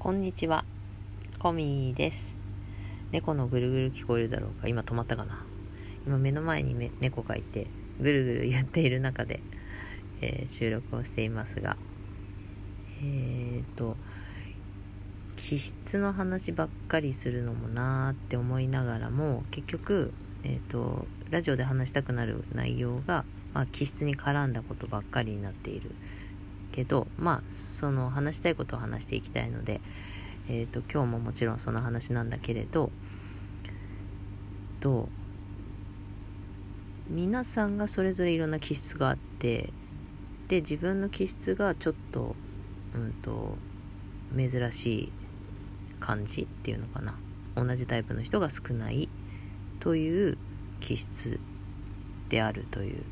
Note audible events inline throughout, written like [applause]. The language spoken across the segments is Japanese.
こんにちは、コミです。猫のぐるぐる聞こえるだろうか？今止まったかな？今目の前に猫がいて、ぐるぐる言っている中で、えー、収録をしていますが、えーと、気質の話ばっかりするのもなーって思いながらも、結局、えーと、ラジオで話したくなる内容が、まあ、気質に絡んだことばっかりになっている。けどまあその話したいことを話していきたいので、えーと、今日ももちろんその話なんだけれどと皆さんがそれぞれいろんな気質があってで自分の気質がちょっとうんと珍しい感じっていうのかな。同じタイプの人が少ないという気質であるという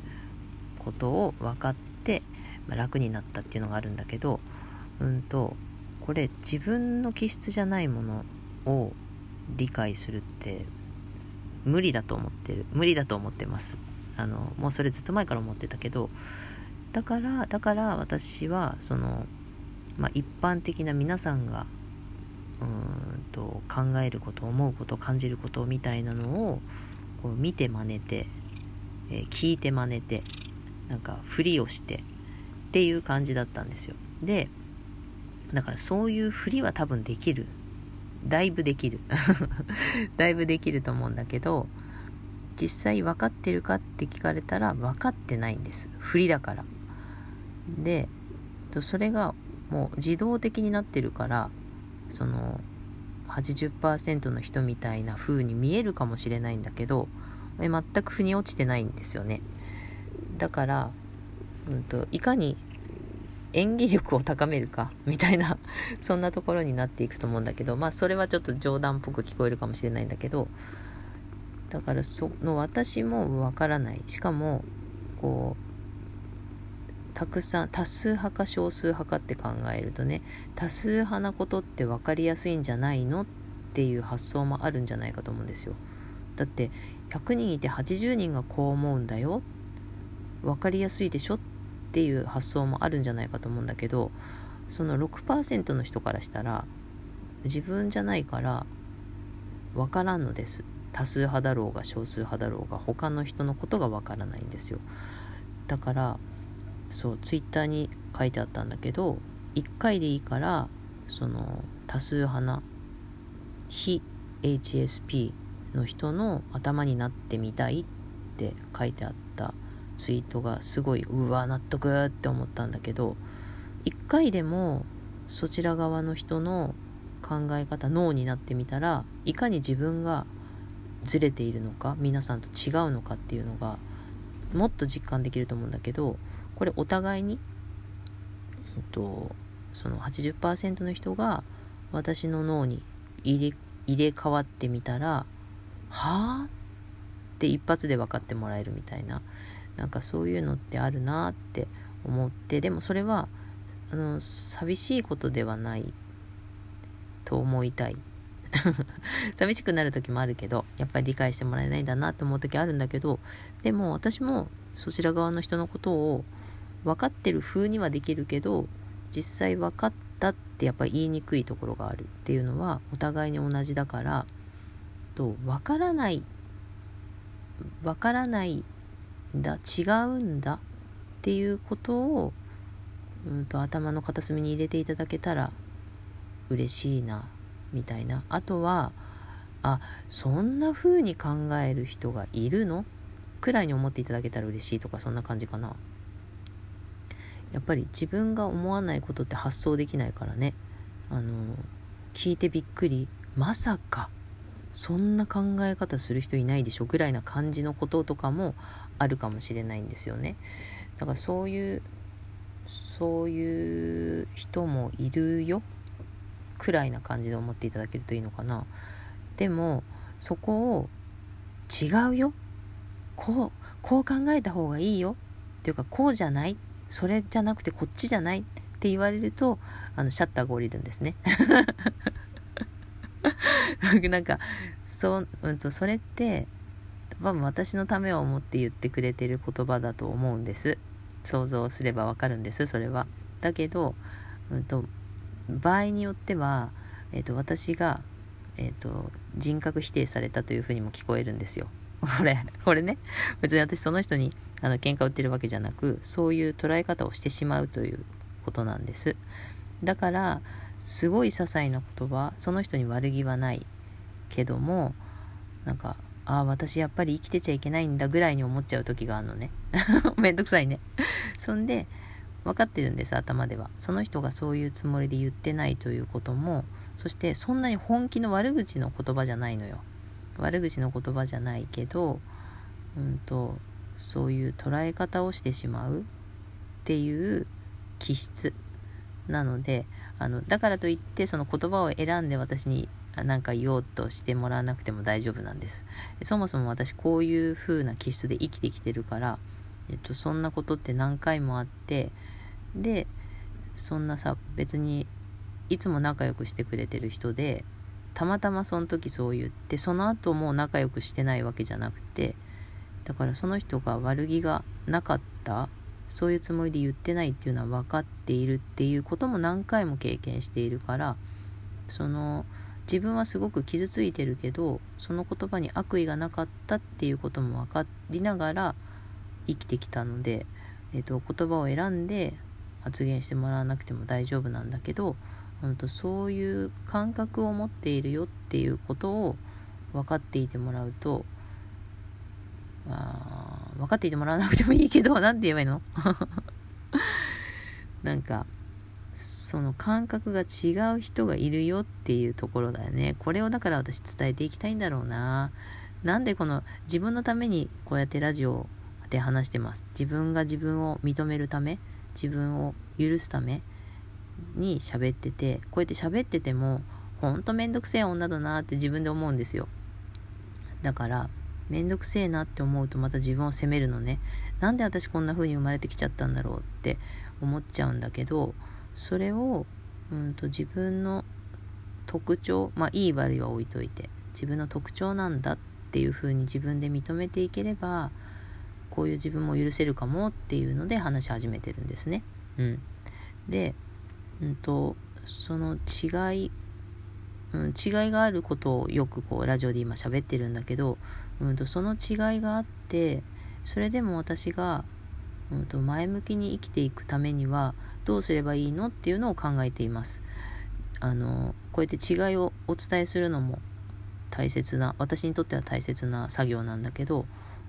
ことを分かってま、楽になったっていうのがあるんだけどうんとこれ自分の気質じゃないものを理解するって無理だと思ってる。無理だと思ってます。あのもうそれずっと前から思ってたけどだからだから私はその、まあ、一般的な皆さんがうんと考えること思うこと感じることみたいなのをこう見て真似て、えー、聞いて真似てなんかふりをしてっていう感じだったんですよ。でだからそういうふりは多分できる。だいぶできる。[laughs] だいぶできると思うんだけど実際分かってるかって聞かれたら分かってないんです。振りだから。でそれがもう自動的になってるからその80%の人みたいな風に見えるかもしれないんだけど全く腑に落ちてないんですよね。だからうんと、いかに演技力を高めるかみたいな [laughs] そんなところになっていくと思うんだけどまあそれはちょっと冗談っぽく聞こえるかもしれないんだけどだからその私もわからない。しかもこうたくさん多数派か少数派かって考えるとね多数派なことって分かりやすいんじゃないの？っていう発想もあるんじゃないかと思うんですよ。だって100人いて80人がこう思うんだよ。分かりやすいでしょ？っっていう発想もあるんじゃないかと思うんだけどその6%の人からしたら自分じゃないから分からんのです。多数派だろうが少数派だろうが他の人のことが分からないんですよ。だからそうツイッターに書いてあったんだけど1回でいいからその多数派な非 HSP の人の頭になってみたいって書いてあった。ツイートがすごいうわ納得って思ったんだけど一回でもそちら側の人の考え方脳になってみたらいかに自分がずれているのか皆さんと違うのかっていうのがもっと実感できると思うんだけどこれお互いに、えっと、その80%の人が私の脳に入れ入れ替わってみたら「はあ?」って一発で分かってもらえるみたいななんかそういうのってあるなって思ってでもそれはあの寂しいことではないと思いたい。[laughs] 寂しくなる時もあるけどやっぱり理解してもらえないんだなって思う時あるんだけどでも私もそちら側の人のことを分かってる風にはできるけど実際分かったってやっぱり言いにくいところがあるっていうのはお互いに同じだからと分からない分からないだ違うんだっていうことを、うんと、頭の片隅に入れていただけたら嬉しいなみたいな。あとはあそんな風に考える人がいるの？くらいに思っていただけたら嬉しいとかそんな感じかな。やっぱり自分が思わないことって発想できないからね。あの聞いてびっくりまさかそんな考え方する人いないでしょ？ぐらいな感じのこととかもあるかもしれないんですよね。だからそういうそういう人もいるよ。くらいな感じで思っていただけるといいのかな。でもそこを違うよ。こうこう考えた方がいいよ。っていうかこうじゃない。それじゃなくてこっちじゃない。って言われるとあのシャッターが降りるんですね。[laughs] なんかそう、うんと、それって多分私のためを思って言ってくれてる言葉だと思うんです想像すればわかるんですそれはだけど、うんと、場合によってはえーと、私が、えーと、人格否定されたというふうにも聞こえるんですよ。[laughs] これ、これね、別に私その人にあの喧嘩売ってるわけじゃなく、そういう捉え方をしてしまうということなんです。だから、すごい些細な言葉、その人に悪気はないけども、なんか、ああ、私やっぱり生きてちゃいけないんだぐらいに思っちゃう時があるのね。[laughs] めんどくさいね。[laughs] そんで、分かってるんです、頭では。その人がそういうつもりで言ってないということも、そしてそんなに本気の悪口の言葉じゃないのよ悪口の言葉じゃないけどうんとそういう捉え方をしてしまうっていう気質なのであのだからといってその言葉を選んで私に何か言おうとしてもらわなくても大丈夫なんです。そもそも私こういう風な気質で生きてきてるから、えっと、そんなことって何回もあってでそんなさ別にいつも仲良くしてくれてる人でたまたまその時そう言ってその後も仲良くしてないわけじゃなくてだからその人が悪気がなかったそういうつもりで言ってないっていうのは分かっているっていうことも何回も経験しているからその自分はすごく傷ついてるけどその言葉に悪意がなかったっていうことも分かりながら生きてきたので、えーと、言葉を選んで発言してもらわなくても大丈夫なんだけどうんとそういう感覚を持っているよっていうことを分かっていてもらうとあ分かっていてもらわなくてもいいけど何て言えばいいの？[laughs] なんかその感覚が違う人がいるよっていうところだよね。これをだから私伝えていきたいんだろうな。なんでこの自分のためにこうやってラジオで話してます。自分が自分を認めるため自分を許すために喋っててこうやって喋っててもほんとめんどくせえ女だなって自分で思うんですよ。だからめんどくせえなって思うとまた自分を責めるのね。なんで私こんな風に生まれてきちゃったんだろうって思っちゃうんだけどそれをうんと自分の特徴まあいい悪いは置いといて自分の特徴なんだっていう風に自分で認めていければこういう自分も許せるかもっていうので話し始めてるんですね。うん、でうんと、その違い、うん、違いがあることをよくこうラジオで今喋ってるんだけど、うんと、その違いがあってそれでも私が、うんと、前向きに生きていくためにはどうすればいいのっていうのを考えています。あのこうやって違いをお伝えするのも大切な私にとっては大切な作業なんだけど、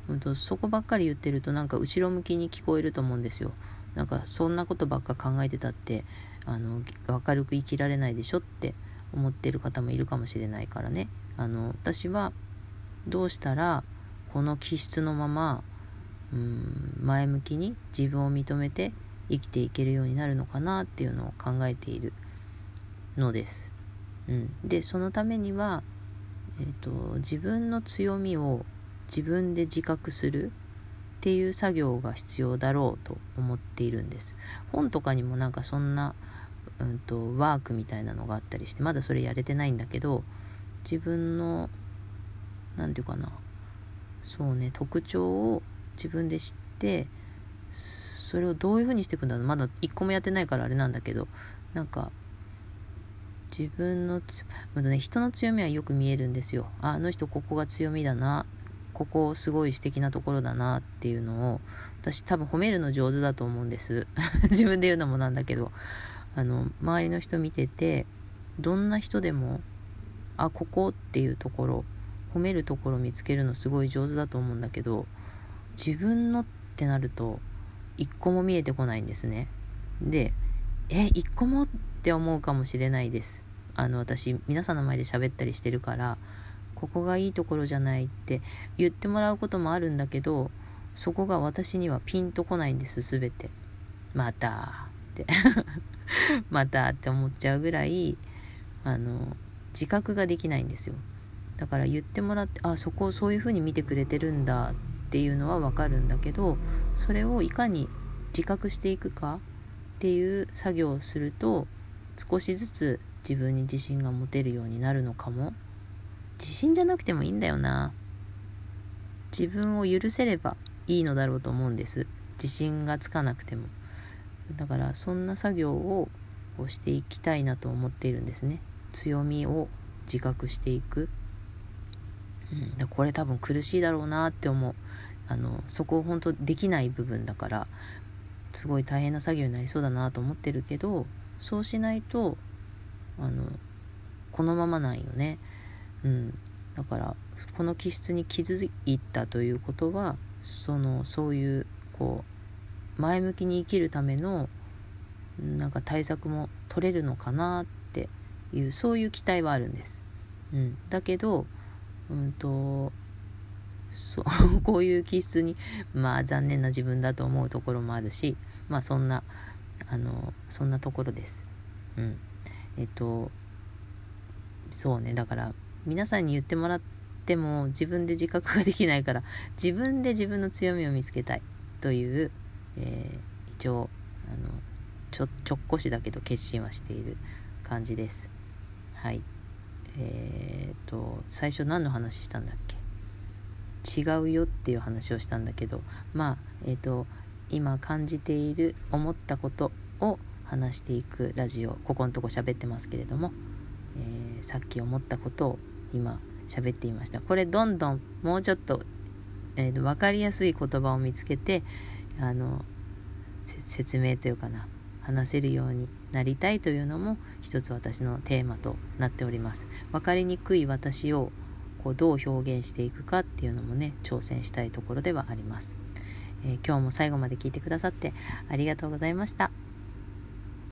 うんとそこばっかり言ってるとなんか後ろ向きに聞こえると思うんですよ。なんかそんなことばっか考えてたってあの明るく生きられないでしょって思ってる方もいるかもしれないからねあの私はどうしたらこの気質のままうん前向きに自分を認めて生きていけるようになるのかなっていうのを考えているのです。うん、でそのためには、えーと自分の強みを自分で自覚するっていう作業が必要だろうと思っているんです。本とかにもなんかそんな、うんと、ワークみたいなのがあったりしてまだそれやれてないんだけど自分の何て言うかなそうね特徴を自分で知ってそれをどういう風にしていくんだろう。まだ一個もやってないからあれなんだけどなんか自分の、ね、人の強みはよく見えるんですよ。ああの人ここが強みだな。ここすごい素敵なところだな。っていうのを私多分褒めるの上手だと思うんです。[laughs] 自分で言うのもなんだけど。あの周りの人見ててどんな人でもあここっていうところ褒めるところ見つけるのすごい上手だと思うんだけど自分のってなると一個も見えてこないんですね。でえ一個もって思うかもしれないです。あの私皆さんの前で喋ったりしてるからここがいいところじゃないって言ってもらうこともあるんだけどそこが私にはピンとこないんです全て。またって。[laughs] またって思っちゃうぐらいあの自覚ができないんですよ。だから言ってもらってあそこをそういうふうに見てくれてるんだっっていうのはわかるんだけどそれをいかに自覚していくかっていう作業をすると少しずつ自分に自信が持てるようになるのかも。自信じゃなくてもいいんだよな。自分を許せればいいのだろうと思うんです。自信がつかなくても。だからそんな作業をしていきたいなと思っているんですね。強みを自覚していく、うん、これ多分苦しいだろうなって思うあのそこを本当できない部分だからすごい大変な作業になりそうだなと思ってるけどそうしないとあのこのままなんよね。うん、だからこの気質に気づいたということはそのそういうこう前向きに生きるためのなんか対策も取れるのかなっていうそういう期待はあるんです。うん、だけど、うんと、そう [laughs] こういう気質にまあ残念な自分だと思うところもあるしまあそんなあのそんなところです。うん、えっとそうねだから皆さんに言ってもらっても自分で自覚ができないから自分で自分の強みを見つけたいという、えー、一応あのちょちょっこしだけど決心はしている感じです。はい。えーと、最初何の話したんだっけ？違うよっていう話をしたんだけどまあえっ、ー、と今感じている思ったことを話していくラジオここのとこ喋ってますけれども、えー、さっき思ったことを今喋っていました。これどんどんもうちょっと、えー、分かりやすい言葉を見つけてあの説明というかな。話せるようになりたいというのも一つ私のテーマとなっております。分かりにくい私をこうどう表現していくかっていうのもね挑戦したいところではあります、えー、今日も最後まで聞いてくださってありがとうございました。